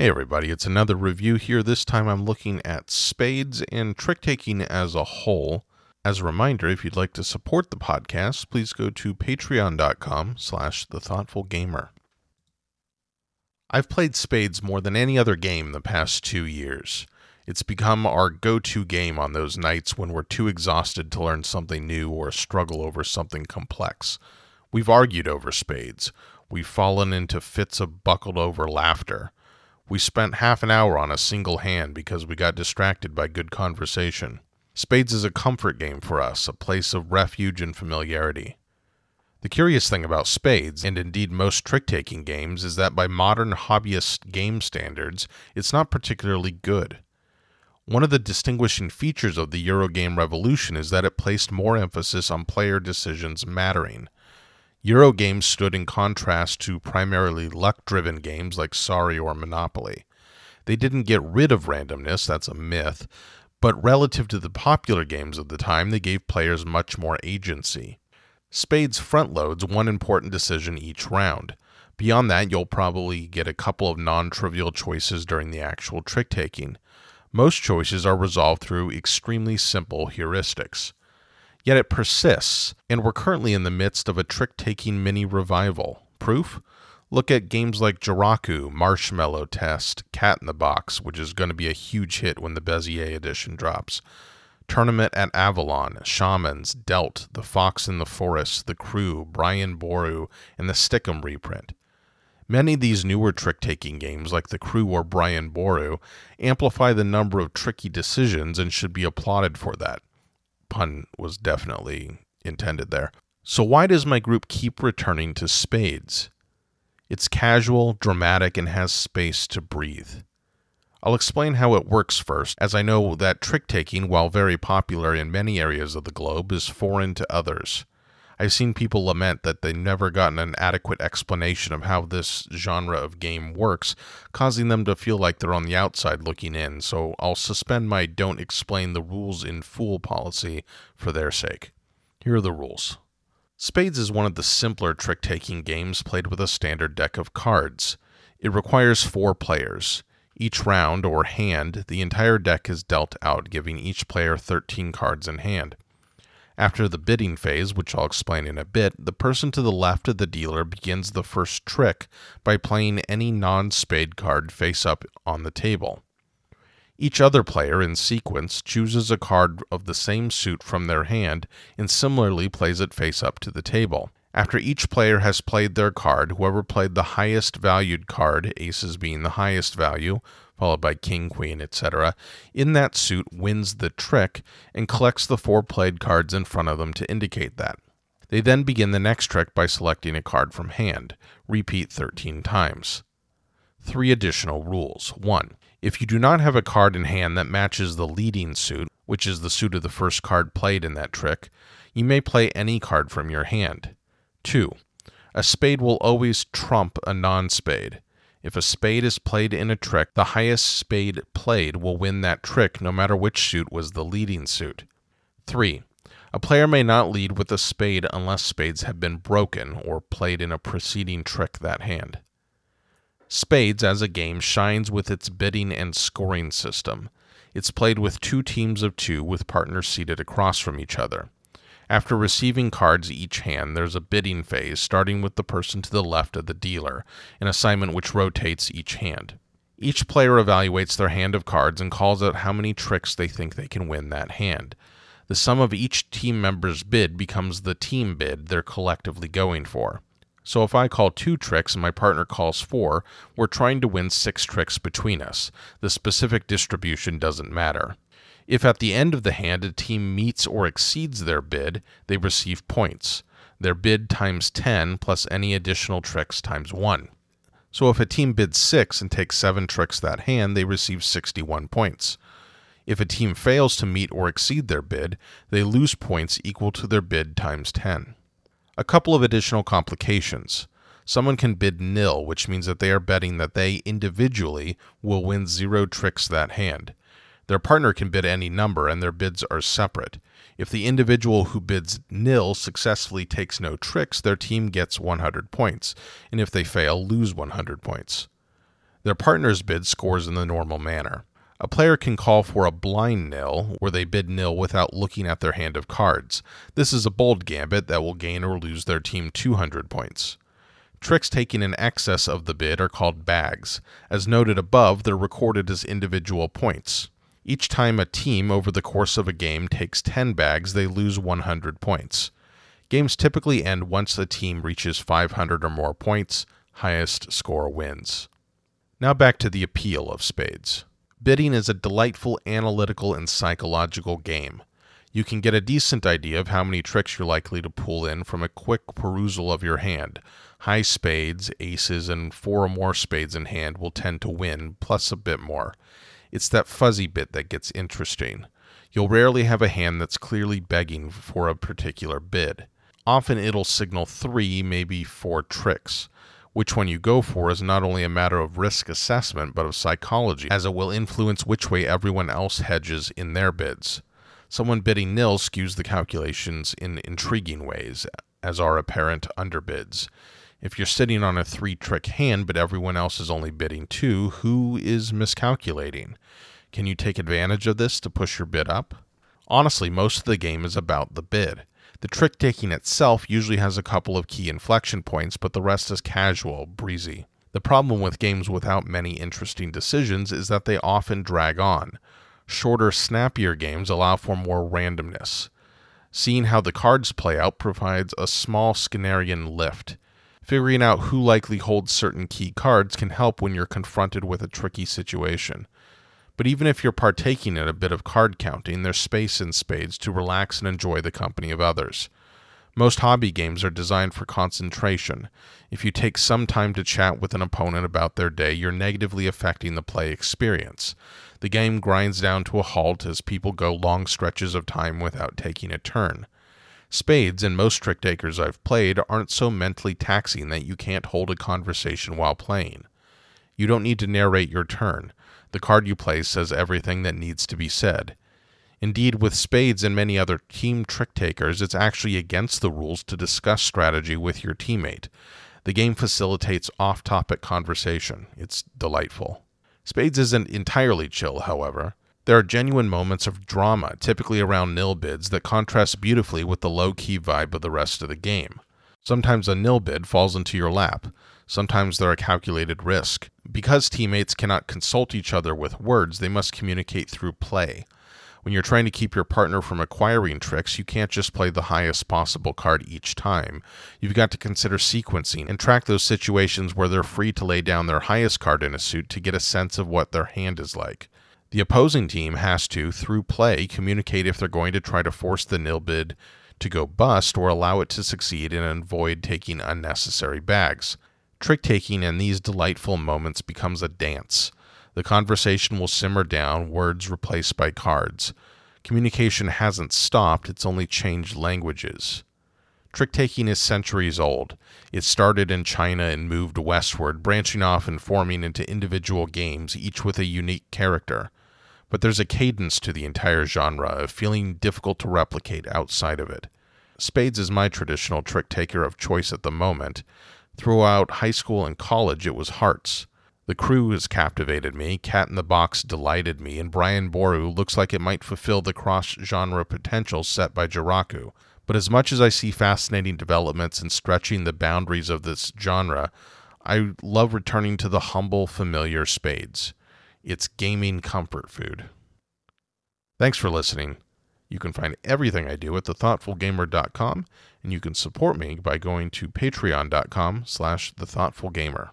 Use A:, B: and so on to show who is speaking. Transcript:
A: Hey everybody, it's another review here. This time I'm looking at spades and trick taking as a whole. As a reminder, if you'd like to support the podcast, please go to patreon.com slash the thoughtful gamer. I've played spades more than any other game the past two years. It's become our go-to game on those nights when we're too exhausted to learn something new or struggle over something complex. We've argued over spades. We've fallen into fits of buckled over laughter. We spent half an hour on a single hand because we got distracted by good conversation. Spades is a comfort game for us, a place of refuge and familiarity. The curious thing about spades, and indeed most trick taking games, is that by modern hobbyist game standards, it's not particularly good. One of the distinguishing features of the Eurogame revolution is that it placed more emphasis on player decisions mattering. Eurogames stood in contrast to primarily luck driven games like Sorry or Monopoly. They didn't get rid of randomness, that's a myth, but relative to the popular games of the time, they gave players much more agency. Spades front loads one important decision each round. Beyond that, you'll probably get a couple of non trivial choices during the actual trick taking. Most choices are resolved through extremely simple heuristics. Yet it persists, and we're currently in the midst of a trick taking mini revival. Proof? Look at games like Jiraku, Marshmallow Test, Cat in the Box, which is going to be a huge hit when the Bezier edition drops. Tournament at Avalon, Shamans, Dealt, The Fox in the Forest, The Crew, Brian Boru, and the Stick'em reprint. Many of these newer trick taking games, like The Crew or Brian Boru, amplify the number of tricky decisions and should be applauded for that pun was definitely intended there. So, why does my group keep returning to spades? It's casual, dramatic, and has space to breathe. I'll explain how it works first, as I know that trick taking, while very popular in many areas of the globe, is foreign to others. I've seen people lament that they've never gotten an adequate explanation of how this genre of game works, causing them to feel like they're on the outside looking in, so I'll suspend my don't explain the rules in full policy for their sake. Here are the rules. Spades is one of the simpler trick taking games played with a standard deck of cards. It requires four players. Each round, or hand, the entire deck is dealt out, giving each player 13 cards in hand. After the bidding phase, which I'll explain in a bit, the person to the left of the dealer begins the first trick by playing any non spade card face up on the table. Each other player in sequence chooses a card of the same suit from their hand and similarly plays it face up to the table. After each player has played their card, whoever played the highest valued card, aces being the highest value, followed by king, queen, etc., in that suit wins the trick and collects the four played cards in front of them to indicate that. They then begin the next trick by selecting a card from hand. Repeat 13 times. Three additional rules. 1. If you do not have a card in hand that matches the leading suit, which is the suit of the first card played in that trick, you may play any card from your hand. 2. A spade will always trump a non spade. If a spade is played in a trick, the highest spade played will win that trick no matter which suit was the leading suit. 3. A player may not lead with a spade unless spades have been broken or played in a preceding trick that hand. Spades as a game shines with its bidding and scoring system. It's played with two teams of two with partners seated across from each other. After receiving cards each hand, there's a bidding phase, starting with the person to the left of the dealer, an assignment which rotates each hand. Each player evaluates their hand of cards and calls out how many tricks they think they can win that hand. The sum of each team member's bid becomes the team bid they're collectively going for. So if I call two tricks and my partner calls four, we're trying to win six tricks between us. The specific distribution doesn't matter. If at the end of the hand a team meets or exceeds their bid, they receive points. Their bid times 10 plus any additional tricks times 1. So if a team bids 6 and takes 7 tricks that hand, they receive 61 points. If a team fails to meet or exceed their bid, they lose points equal to their bid times 10. A couple of additional complications. Someone can bid nil, which means that they are betting that they individually will win zero tricks that hand. Their partner can bid any number, and their bids are separate. If the individual who bids nil successfully takes no tricks, their team gets 100 points, and if they fail, lose 100 points. Their partner's bid scores in the normal manner. A player can call for a blind nil, where they bid nil without looking at their hand of cards. This is a bold gambit that will gain or lose their team 200 points. Tricks taken in excess of the bid are called bags. As noted above, they're recorded as individual points. Each time a team over the course of a game takes 10 bags, they lose 100 points. Games typically end once the team reaches 500 or more points. Highest score wins. Now back to the appeal of spades. Bidding is a delightful analytical and psychological game. You can get a decent idea of how many tricks you're likely to pull in from a quick perusal of your hand. High spades, aces, and four or more spades in hand will tend to win, plus a bit more. It's that fuzzy bit that gets interesting. You'll rarely have a hand that's clearly begging for a particular bid. Often it'll signal three, maybe four tricks. Which one you go for is not only a matter of risk assessment, but of psychology, as it will influence which way everyone else hedges in their bids. Someone bidding nil skews the calculations in intriguing ways, as are apparent underbids. If you're sitting on a three trick hand, but everyone else is only bidding two, who is miscalculating? Can you take advantage of this to push your bid up? Honestly, most of the game is about the bid. The trick taking itself usually has a couple of key inflection points, but the rest is casual, breezy. The problem with games without many interesting decisions is that they often drag on. Shorter, snappier games allow for more randomness. Seeing how the cards play out provides a small Skinnerian lift. Figuring out who likely holds certain key cards can help when you're confronted with a tricky situation. But even if you're partaking in a bit of card counting, there's space in spades to relax and enjoy the company of others. Most hobby games are designed for concentration. If you take some time to chat with an opponent about their day, you're negatively affecting the play experience. The game grinds down to a halt as people go long stretches of time without taking a turn. Spades and most trick takers I've played aren't so mentally taxing that you can't hold a conversation while playing. You don't need to narrate your turn. The card you play says everything that needs to be said. Indeed, with spades and many other team trick takers, it's actually against the rules to discuss strategy with your teammate. The game facilitates off topic conversation. It's delightful. Spades isn't entirely chill, however. There are genuine moments of drama, typically around nil bids, that contrast beautifully with the low key vibe of the rest of the game. Sometimes a nil bid falls into your lap. Sometimes they're a calculated risk. Because teammates cannot consult each other with words, they must communicate through play. When you're trying to keep your partner from acquiring tricks, you can't just play the highest possible card each time. You've got to consider sequencing and track those situations where they're free to lay down their highest card in a suit to get a sense of what their hand is like. The opposing team has to, through play, communicate if they're going to try to force the nil bid to go bust or allow it to succeed and avoid taking unnecessary bags. Trick taking in these delightful moments becomes a dance. The conversation will simmer down, words replaced by cards. Communication hasn't stopped, it's only changed languages. Trick taking is centuries old. It started in China and moved westward, branching off and forming into individual games, each with a unique character. But there's a cadence to the entire genre, of feeling difficult to replicate outside of it. Spades is my traditional trick taker of choice at the moment, Throughout high school and college, it was Hearts. The crew has captivated me, Cat in the Box delighted me, and Brian Boru looks like it might fulfill the cross genre potential set by Jiraku. But as much as I see fascinating developments in stretching the boundaries of this genre, I love returning to the humble, familiar spades. It's gaming comfort food. Thanks for listening. You can find everything I do at thethoughtfulgamer.com, and you can support me by going to patreon.com slash thethoughtfulgamer.